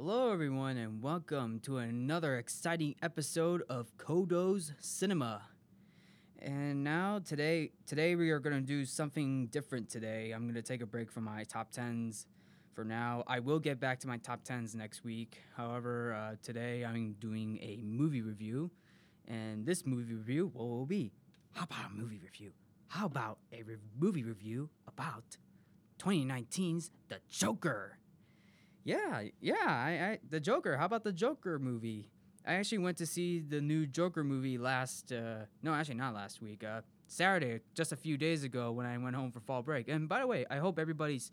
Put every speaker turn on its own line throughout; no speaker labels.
Hello, everyone, and welcome to another exciting episode of Codo's Cinema. And now, today, today we are going to do something different. Today, I'm going to take a break from my top tens for now. I will get back to my top tens next week. However, uh, today I'm doing a movie review, and this movie review what will be? How about a movie review? How about a re- movie review about 2019's The Joker? Yeah, yeah, I, I the Joker. How about the Joker movie? I actually went to see the new Joker movie last uh no, actually not last week. Uh Saturday, just a few days ago when I went home for fall break. And by the way, I hope everybody's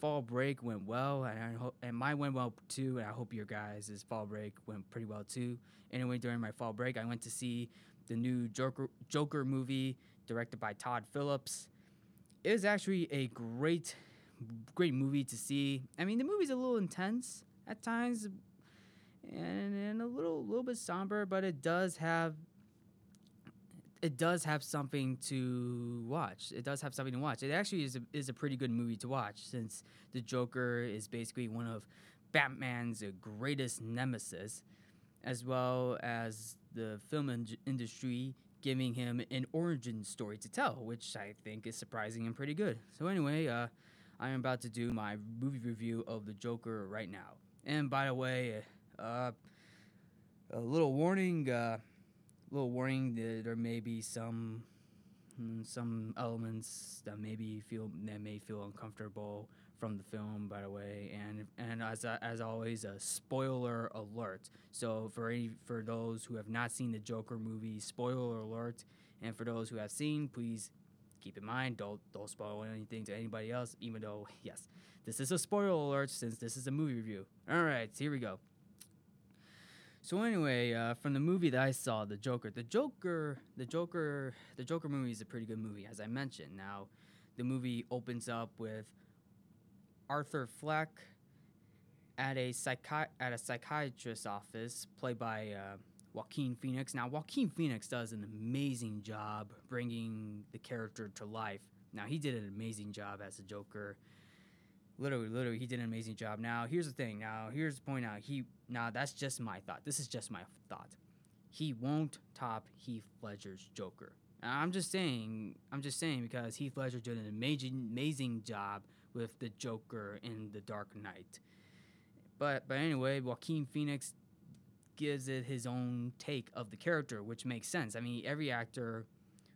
fall break went well and I hope and mine went well too, and I hope your guys' fall break went pretty well too. Anyway, during my fall break, I went to see the new Joker Joker movie directed by Todd Phillips. It was actually a great great movie to see. I mean, the movie's a little intense at times, and, and a little little bit somber, but it does have it does have something to watch. It does have something to watch. It actually is a, is a pretty good movie to watch since the Joker is basically one of Batman's greatest nemesis, as well as the film in- industry giving him an origin story to tell, which I think is surprising and pretty good. So anyway, uh, I am about to do my movie review of the Joker right now. And by the way, uh, a little warning, uh, little warning that there may be some mm, some elements that maybe feel that may feel uncomfortable from the film. By the way, and and as as always, a spoiler alert. So for any for those who have not seen the Joker movie, spoiler alert. And for those who have seen, please keep in mind don't don't spoil anything to anybody else even though yes this is a spoiler alert since this is a movie review. All right here we go. So anyway uh, from the movie that i saw the joker the joker the joker the joker movie is a pretty good movie as i mentioned. Now the movie opens up with arthur fleck at a psychi- at a psychiatrist's office played by uh, Joaquin Phoenix. Now, Joaquin Phoenix does an amazing job bringing the character to life. Now, he did an amazing job as a Joker. Literally, literally, he did an amazing job. Now, here's the thing. Now, here's the point. Now, he now that's just my thought. This is just my thought. He won't top Heath Ledger's Joker. Now, I'm just saying. I'm just saying because Heath Ledger did an amazing, amazing job with the Joker in The Dark Knight. But but anyway, Joaquin Phoenix gives it his own take of the character, which makes sense. I mean, every actor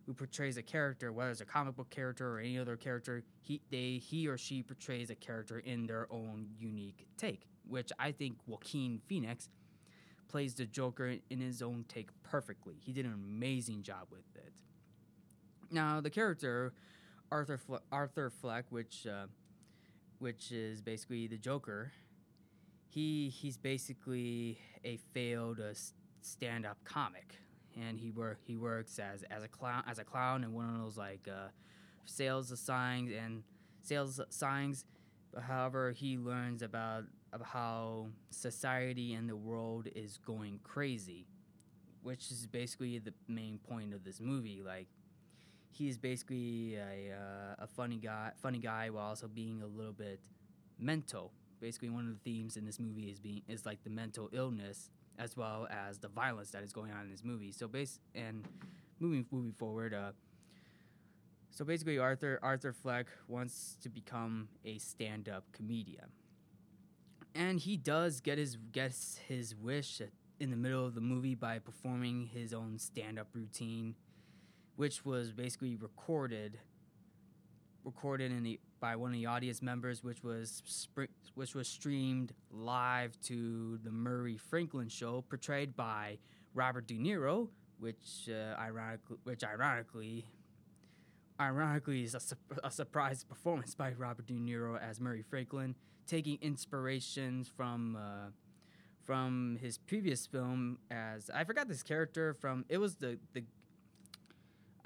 who portrays a character, whether it's a comic book character or any other character, he they he or she portrays a character in their own unique take, which I think Joaquin Phoenix plays the Joker in his own take perfectly. He did an amazing job with it. Now, the character Arthur Fle- Arthur Fleck, which uh, which is basically the Joker, he he's basically a failed uh, stand-up comic, and he work he works as as a clown as a clown in one of those like uh, sales signs and sales signs. However, he learns about about how society and the world is going crazy, which is basically the main point of this movie. Like he's basically a uh, a funny guy, funny guy, while also being a little bit mental. Basically, one of the themes in this movie is being is like the mental illness as well as the violence that is going on in this movie. So base and moving moving forward, uh, so basically Arthur Arthur Fleck wants to become a stand-up comedian, and he does get his gets his wish in the middle of the movie by performing his own stand-up routine, which was basically recorded recorded in the by one of the audience members, which was which was streamed live to the Murray Franklin show, portrayed by Robert De Niro, which uh, ironically, which ironically, ironically is a, su- a surprise performance by Robert De Niro as Murray Franklin, taking inspirations from. Uh, from his previous film, as I forgot this character from it was the the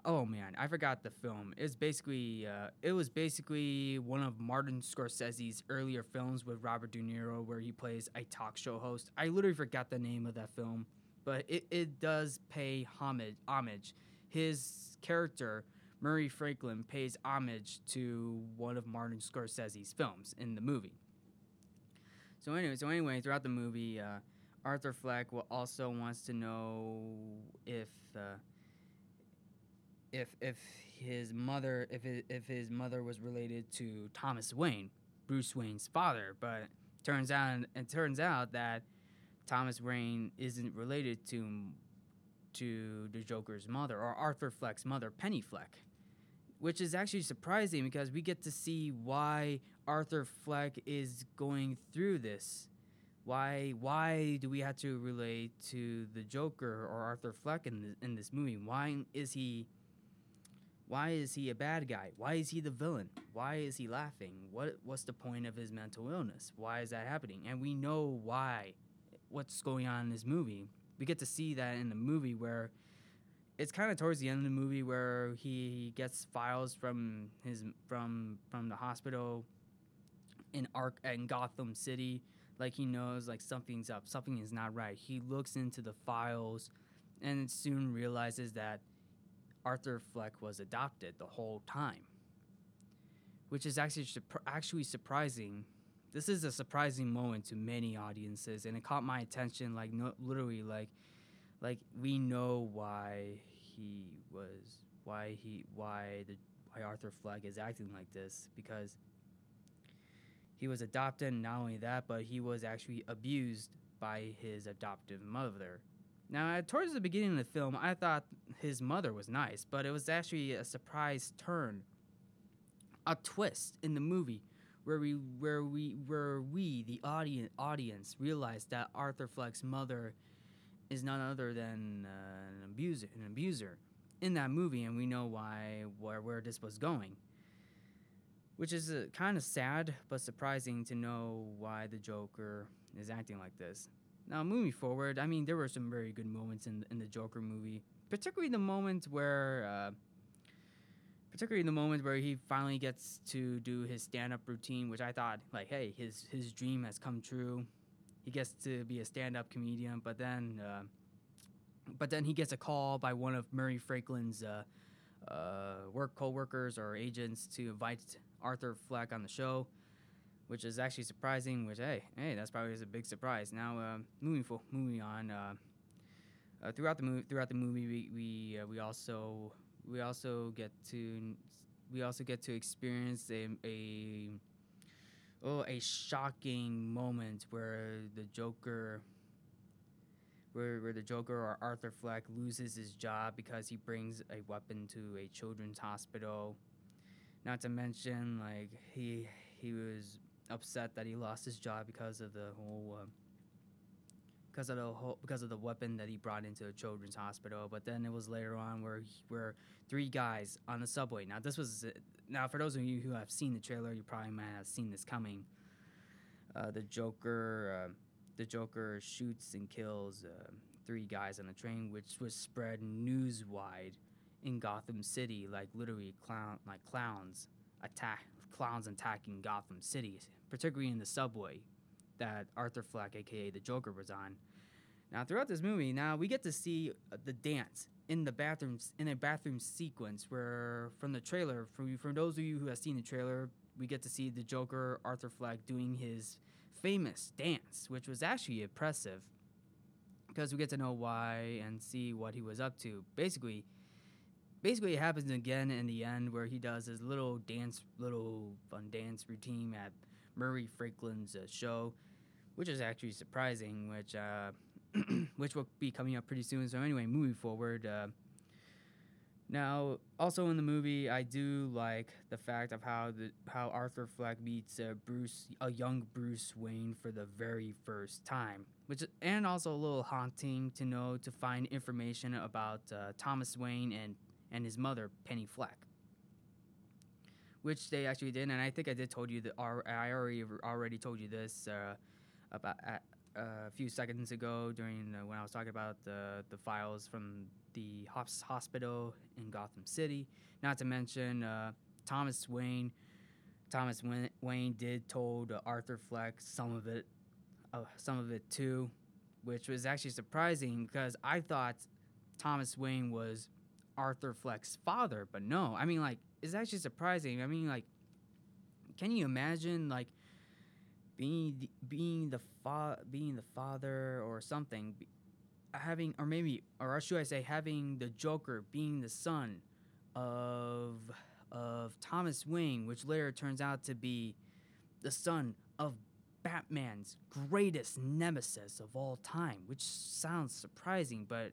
oh man, I forgot the film. It's basically uh, it was basically one of Martin Scorsese's earlier films with Robert De Niro, where he plays a talk show host. I literally forgot the name of that film, but it, it does pay homage. Homage. His character Murray Franklin pays homage to one of Martin Scorsese's films in the movie. So anyway, so anyway, throughout the movie, uh, Arthur Fleck will also wants to know if uh, if if his mother if it, if his mother was related to Thomas Wayne, Bruce Wayne's father, but turns out it turns out that Thomas Wayne isn't related to to the Joker's mother or Arthur Fleck's mother, Penny Fleck, which is actually surprising because we get to see why Arthur Fleck is going through this. Why why do we have to relate to the Joker or Arthur Fleck in in this movie? Why is he why is he a bad guy? Why is he the villain? Why is he laughing? What what's the point of his mental illness? Why is that happening? And we know why what's going on in this movie. We get to see that in the movie where it's kind of towards the end of the movie where he gets files from his from from the hospital in Ark in Gotham City like he knows like something's up, something is not right. He looks into the files and soon realizes that Arthur Fleck was adopted the whole time, which is actually actually surprising. This is a surprising moment to many audiences, and it caught my attention. Like no, literally, like like we know why he was why he why the why Arthur Fleck is acting like this because he was adopted, not only that, but he was actually abused by his adoptive mother. Now, towards the beginning of the film, I thought his mother was nice, but it was actually a surprise turn, a twist in the movie where we where we where we the audience audience realized that Arthur Fleck's mother is none other than uh, an abuser, an abuser in that movie, and we know why where where this was going which is uh, kind of sad but surprising to know why the Joker is acting like this. Now, moving forward, I mean, there were some very good moments in in the Joker movie, particularly the moment where, uh, particularly the moment where he finally gets to do his stand-up routine, which I thought, like, hey, his his dream has come true. He gets to be a stand-up comedian, but then, uh, but then he gets a call by one of Murray Franklin's uh, uh, work co-workers or agents to invite Arthur Fleck on the show, which is actually surprising. Which hey, hey, that's probably a big surprise. Now, uh, moving fo- moving on. Uh, uh, throughout the movie, throughout the movie, we we, uh, we also we also get to we also get to experience a, a oh a shocking moment where the Joker where, where the Joker or Arthur Fleck loses his job because he brings a weapon to a children's hospital. Not to mention, like he he was upset that he lost his job because of the whole uh, because of the whole because of the weapon that he brought into a children's hospital. But then it was later on where he, where three guys on the subway. Now this was now for those of you who have seen the trailer, you probably might have seen this coming. Uh, the Joker, uh, the Joker shoots and kills uh, three guys on the train, which was spread news wide in Gotham City, like literally clown like clowns attack clowns attacking Gotham City, particularly in the subway that Arthur Fleck, aka the Joker, was on. Now, throughout this movie, now we get to see uh, the dance in the bathrooms in a bathroom sequence where, from the trailer, for for those of you who have seen the trailer, we get to see the Joker, Arthur Fleck, doing his famous dance, which was actually impressive because we get to know why and see what he was up to. Basically, basically it happens again in the end where he does his little dance, little fun dance routine at Murray Franklin's uh, show, which is actually surprising, which uh, which will be coming up pretty soon. So anyway, moving forward. Uh, now, also in the movie, I do like the fact of how the how Arthur Fleck meets uh, Bruce, a young Bruce Wayne, for the very first time, which and also a little haunting to know to find information about uh, Thomas Wayne and and his mother, Penny Fleck. Which they actually did, and I think I did told you that I already already told you this uh, about uh, a few seconds ago during when I was talking about the the files from the hospital in Gotham City. Not to mention uh, Thomas Wayne. Thomas Wayne did told uh, Arthur Fleck some of it, uh, some of it too, which was actually surprising because I thought Thomas Wayne was Arthur Fleck's father, but no. I mean, like, it's actually surprising. I mean, like, can you imagine, like, being the, being the fa- being the father or something, having or maybe or should I say having the Joker being the son of of Thomas Wayne, which later turns out to be the son of Batman's greatest nemesis of all time, which sounds surprising, but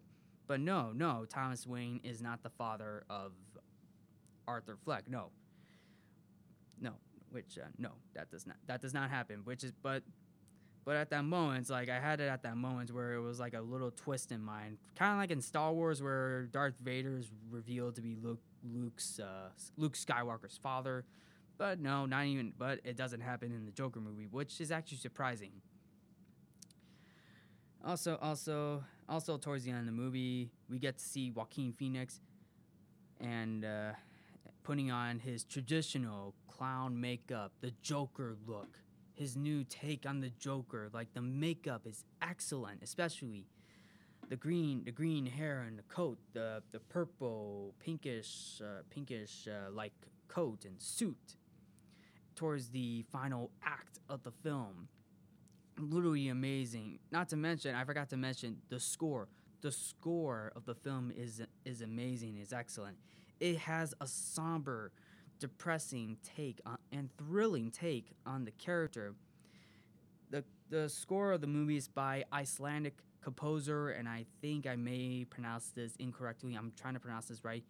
but no, no, Thomas Wayne is not the father of Arthur Fleck. No. No, which uh, no, that does not that does not happen, which is but but at that moment, like I had it at that moment where it was like a little twist in mind, kind of like in Star Wars where Darth Vader is revealed to be Luke Luke's uh, Luke Skywalker's father, but no, not even. But it doesn't happen in the Joker movie, which is actually surprising. Also, also, also towards the end of the movie, we get to see Joaquin Phoenix and uh, putting on his traditional clown makeup, the Joker look, his new take on the Joker. Like the makeup is excellent, especially the green, the green hair and the coat, the the purple, pinkish, uh, pinkish uh, like coat and suit. Towards the final act of the film, literally amazing. Not to mention, I forgot to mention the score. The score of the film is is amazing. is excellent. It has a somber, depressing take on, and thrilling take on the character. the The score of the movie is by Icelandic composer, and I think I may pronounce this incorrectly. I'm trying to pronounce this right.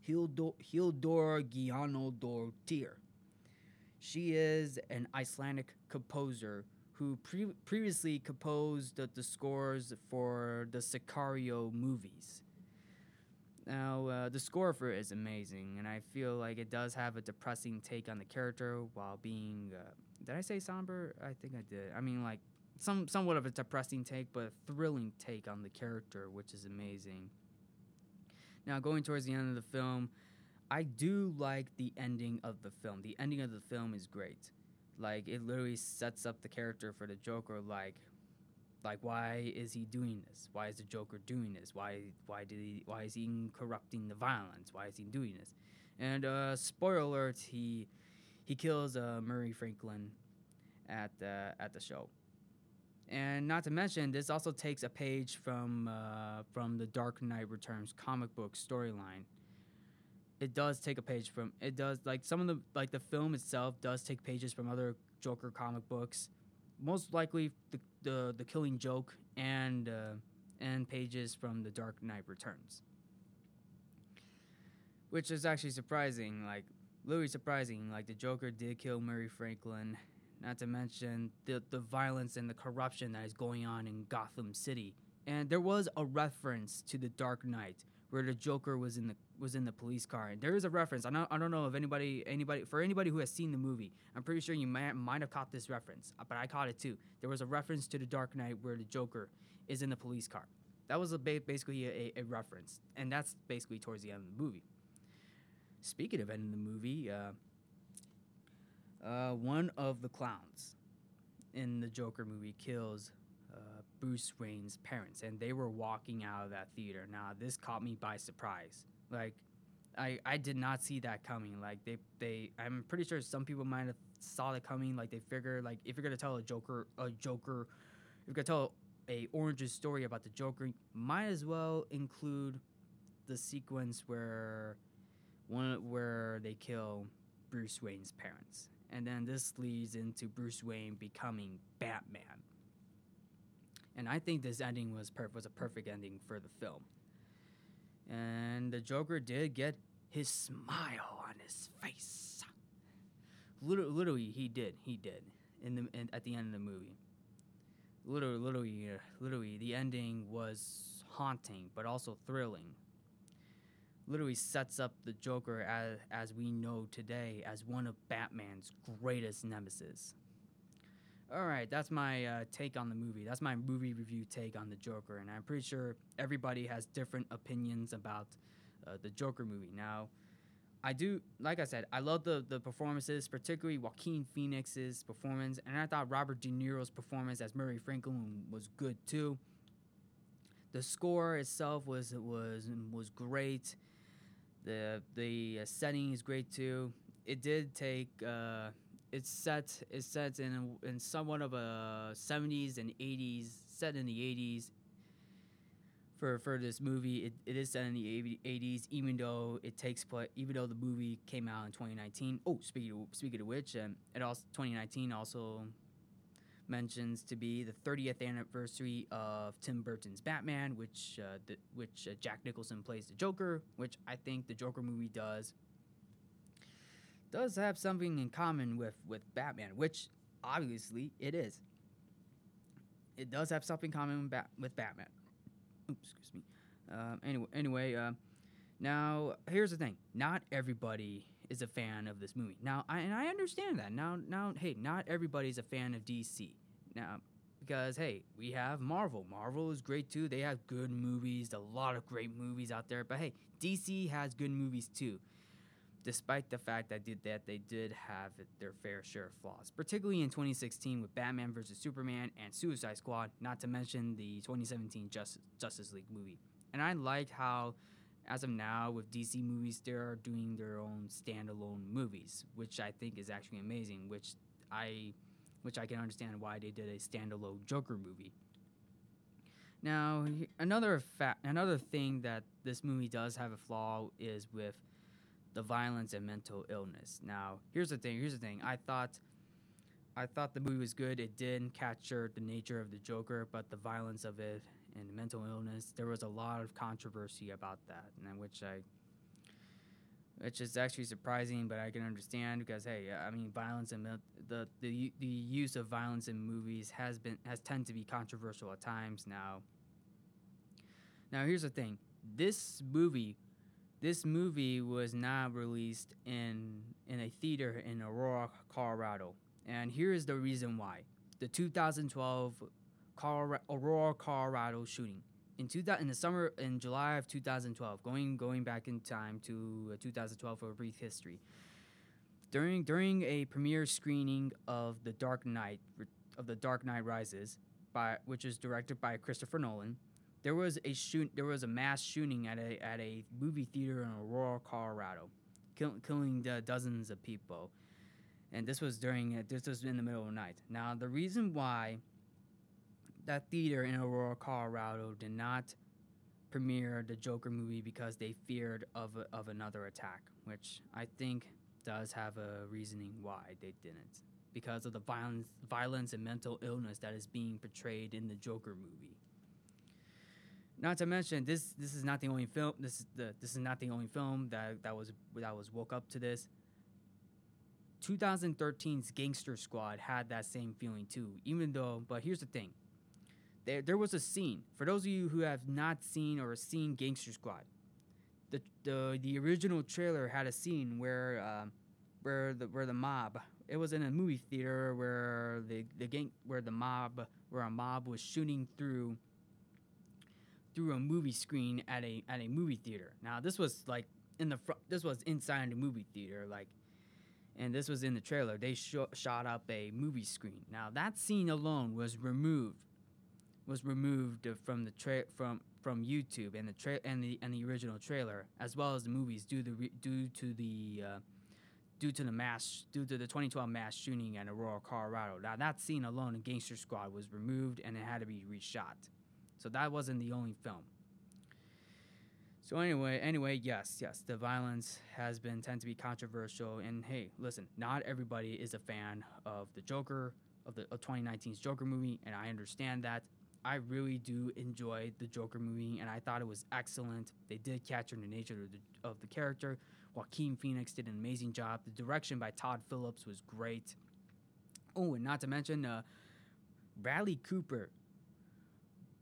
Hildur Hildur Gianodóttir. She is an Icelandic composer who pre- previously composed the, the, scores for the Sicario movies. Now, uh, the score for it is amazing, and I feel like it does have a depressing take on the character while being. Uh, did I say somber? I think I did. I mean, like some somewhat of a depressing take, but a thrilling take on the character, which is amazing. Now, going towards the end of the film, I do like the ending of the film. The ending of the film is great. Like it literally sets up the character for the Joker. Like, like why is he doing this? Why is the Joker doing this? Why why did he why is he corrupting the violence? Why is he doing this? And uh, spoiler alert, he he kills uh, Murray Franklin at the at the show. And not to mention, this also takes a page from uh, from the Dark Knight Returns comic book storyline. It does take a page from it does like some of the like the film itself does take pages from other Joker comic books, most likely the the, the Killing Joke and uh, and pages from the Dark Knight Returns, which is actually surprising. Like literally surprising. Like the Joker did kill Murray Franklin not to mention the, the violence and the corruption that is going on in Gotham City. And there was a reference to the Dark Knight where the Joker was in the was in the police car. And there is a reference. I don't, I don't know if anybody anybody for anybody who has seen the movie. I'm pretty sure you might might have caught this reference, uh, but I caught it too. There was a reference to the Dark Knight where the Joker is in the police car. That was a ba- basically a, a, reference, and that's basically towards the end of the movie. Speaking of end of the movie, uh, uh, one of the clowns in the Joker movie kills uh, Bruce Wayne's parents, and they were walking out of that theater. Now, this caught me by surprise. Like, I, I did not see that coming. Like they they I'm pretty sure some people might have saw it coming. Like they figure like if you're gonna tell a Joker a Joker, if you're gonna tell a origins story about the Joker, might as well include the sequence where one where they kill Bruce Wayne's parents and then this leads into Bruce Wayne becoming Batman. And I think this ending was perf- was a perfect ending for the film. And the Joker did get his smile on his face. Literally, literally he did. He did in the in, at the end of the movie. Literally, literally, literally, the ending was haunting, but also thrilling literally sets up the Joker as, as we know today as one of Batman's greatest nemesis. All right, that's my uh, take on the movie. That's my movie review take on the Joker, and I'm pretty sure everybody has different opinions about uh, the Joker movie. Now, I do, like I said, I love the the performances, particularly Joaquin Phoenix's performance, and I thought Robert De Niro's performance as Murray Franklin was good too. The score itself was was was great. The the uh, setting is great too. It did take uh, it's set it's set in in somewhat of a 70s and 80s set in the 80s for for this movie. It, it is set in the 80s even though it takes place even though the movie came out in 2019 oh speaking of, speaking of which um, it also 2019 also mentions to be the 30th anniversary of Tim Burton's Batman which uh, the, which uh, Jack Nicholson plays the Joker which I think the Joker movie does does have something in common with with Batman, which obviously it is. It does have something in common with, Bat- with Batman. Oops, excuse me. Um, anyway, anyway, uh, now here's the thing: not everybody is a fan of this movie. Now, I, and I understand that. Now, now, hey, not everybody's a fan of DC. Now, because hey, we have Marvel. Marvel is great too. They have good movies, a lot of great movies out there. But hey, DC has good movies too despite the fact that did that they did have their fair share of flaws, particularly in 2016 with Batman vs Superman and Suicide Squad, not to mention the 2017 Justice, Justice League movie. And I like how, as of now, with DC movies, they're doing their own standalone movies, which I think is actually amazing. Which I, which I can understand why they did a standalone Joker movie. Now, another fa- another thing that this movie does have a flaw is with the violence and mental illness. Now, here's the thing. Here's the thing. I thought, I thought the movie was good. It didn't capture the nature of the Joker, but the violence of it and the mental illness. There was a lot of controversy about that, and which I, which is actually surprising, but I can understand because hey, I mean, violence and the the the use of violence in movies has been has tend to be controversial at times now. Now, here's the thing. This movie this movie was not released in in a theater in Aurora, Colorado, and here is the reason why: the 2012 Colorado, Aurora, Colorado shooting in two, in the summer in July of 2012. Going going back in time to uh, 2012 for a brief history. During during a premiere screening of The Dark Knight of The Dark Knight Rises, by which is directed by Christopher Nolan there was a shoot. There was a mass shooting at a at a movie theater in Aurora, Colorado, kill, killing dozens of people. And this was during uh, this was in the middle of the night. Now the reason why that theater in Aurora, Colorado, did not premiere the Joker movie because they feared of of another attack, which I think does have a reasoning why they didn't because of the violence violence and mental illness that is being portrayed in the Joker movie. Not to mention this this is not the only film this is the this is not the only film that that was that was woke up to this. 2013's Gangster Squad had that same feeling too, even though but here's the thing. There there was a scene. For those of you who have not seen or seen Gangster Squad, the the the original trailer had a scene where um, where the where the mob it was in a movie theater where the the gang where the mob where a mob was shooting through through a movie screen at a at a movie theater. Now this was like in the front. This was inside the movie theater, like, and this was in the trailer. They sh- shot up a movie screen. Now that scene alone was removed, was removed from the tra- from from YouTube and the tra- and the and the original trailer, as well as the movies, due to re- due to the uh, due to the mass due to the 2012 mass shooting at Aurora, Colorado. Now that scene alone in Gangster Squad was removed and it had to be reshot. So that wasn't the only film. So anyway, anyway, yes, yes, the violence has been tend to be controversial, and hey, listen, not everybody is a fan of the Joker of the of 2019's Joker movie, and I understand that. I really do enjoy the Joker movie, and I thought it was excellent. They did capture the nature of the, of the character. Joaquin Phoenix did an amazing job. The direction by Todd Phillips was great. Oh, and not to mention, uh, Bradley Cooper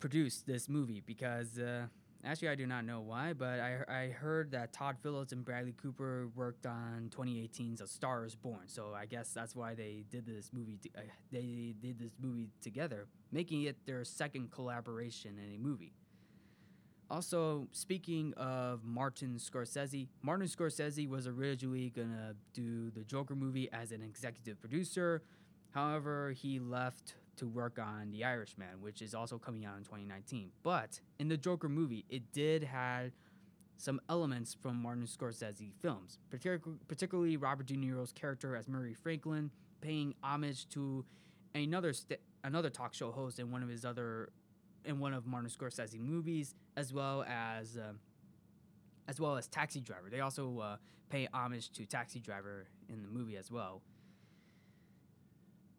produced this movie because uh, actually I do not know why, but I, I heard that Todd Phillips and Bradley Cooper worked on 2018's A Star Is Born, so I guess that's why they did this movie. To, uh, they did this movie together, making it their second collaboration in a movie. Also, speaking of Martin Scorsese, Martin Scorsese was originally gonna do the Joker movie as an executive producer. However, he left to work on The Irishman, which is also coming out in 2019. But in the Joker movie, it did have some elements from Martin Scorsese films, particularly Robert De Niro's character as Murray Franklin, paying homage to another st- another talk show host in one of his other in one of Martin Scorsese movies, as well as uh, as well as Taxi Driver. They also uh, pay homage to Taxi Driver in the movie as well.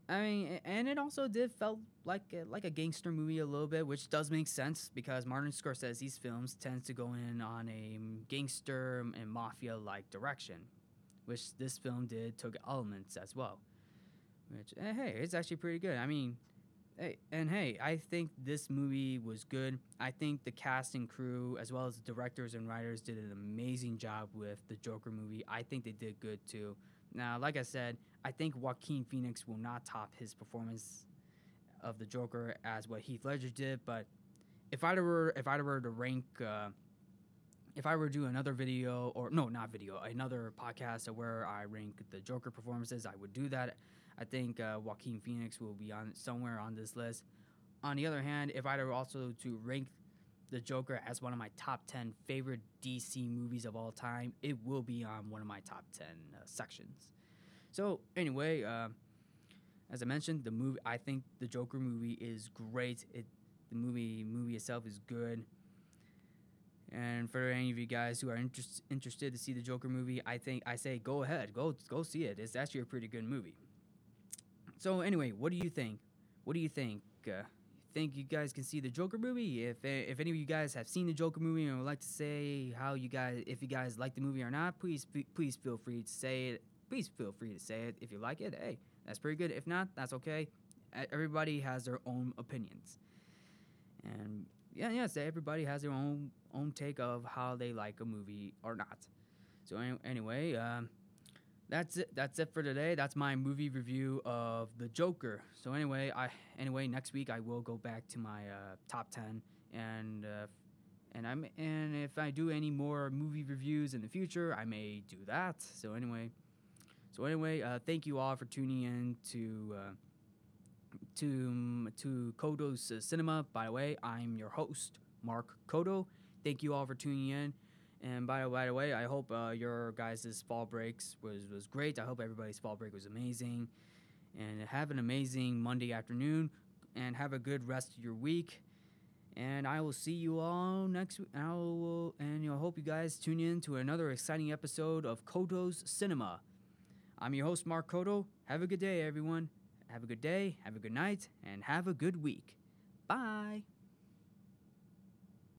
I mean, and it also did felt like a, like a gangster movie a little bit, which does make sense because Martin Scorsese's films tends to go in on a gangster and mafia like direction, which this film did took elements as well. Which eh, hey, it's actually pretty good. I mean, hey, and hey, I think this movie was good. I think the cast and crew, as well as the directors and writers, did an amazing job with the Joker movie. I think they did good too. Now, like I said, I think Joaquin Phoenix will not top his performance of the Joker as what Heath Ledger did. But if I were if I were to rank, uh, if I were to do another video or no, not video, another podcast where I rank the Joker performances, I would do that. I think uh, Joaquin Phoenix will be on somewhere on this list. On the other hand, if I were also to rank the Joker as one of my top 10 favorite DC movies of all time, it will be on one of my top 10 uh, sections. So, anyway, uh, as I mentioned, the movie I think the Joker movie is great. It the movie movie itself is good. And for any of you guys who are interest, interested to see the Joker movie, I think I say go ahead, go go see it. It's actually a pretty good movie. So anyway, what do you think? What do you think? Uh, think you guys can see the Joker movie? If if any of you guys have seen the Joker movie and would like to say how you guys, if you guys like the movie or not, please please feel free to say it. Please feel free to say it if you like it. Hey, that's pretty good. If not, that's okay. Everybody has their own opinions, and yeah, yeah, so everybody has their own own take of how they like a movie or not. So anyway, um, that's it. That's it for today. That's my movie review of The Joker. So anyway, I anyway next week I will go back to my uh, top ten and. Uh, and I'm and if I do any more movie reviews in the future, I may do that. So anyway, so anyway, uh, thank you all for tuning in to uh, to to Codo's uh, Cinema. By the way, I'm your host, Mark Codo. Thank you all for tuning in. And by, by the way, I hope uh, your guys' fall breaks was, was great. I hope everybody's fall break was amazing. And have an amazing Monday afternoon. And have a good rest of your week. And I will see you all next week. I will, and know, hope you guys tune in to another exciting episode of Codo's Cinema. I'm your host, Mark Codo. Have a good day, everyone. Have a good day, have a good night, and have a good week. Bye.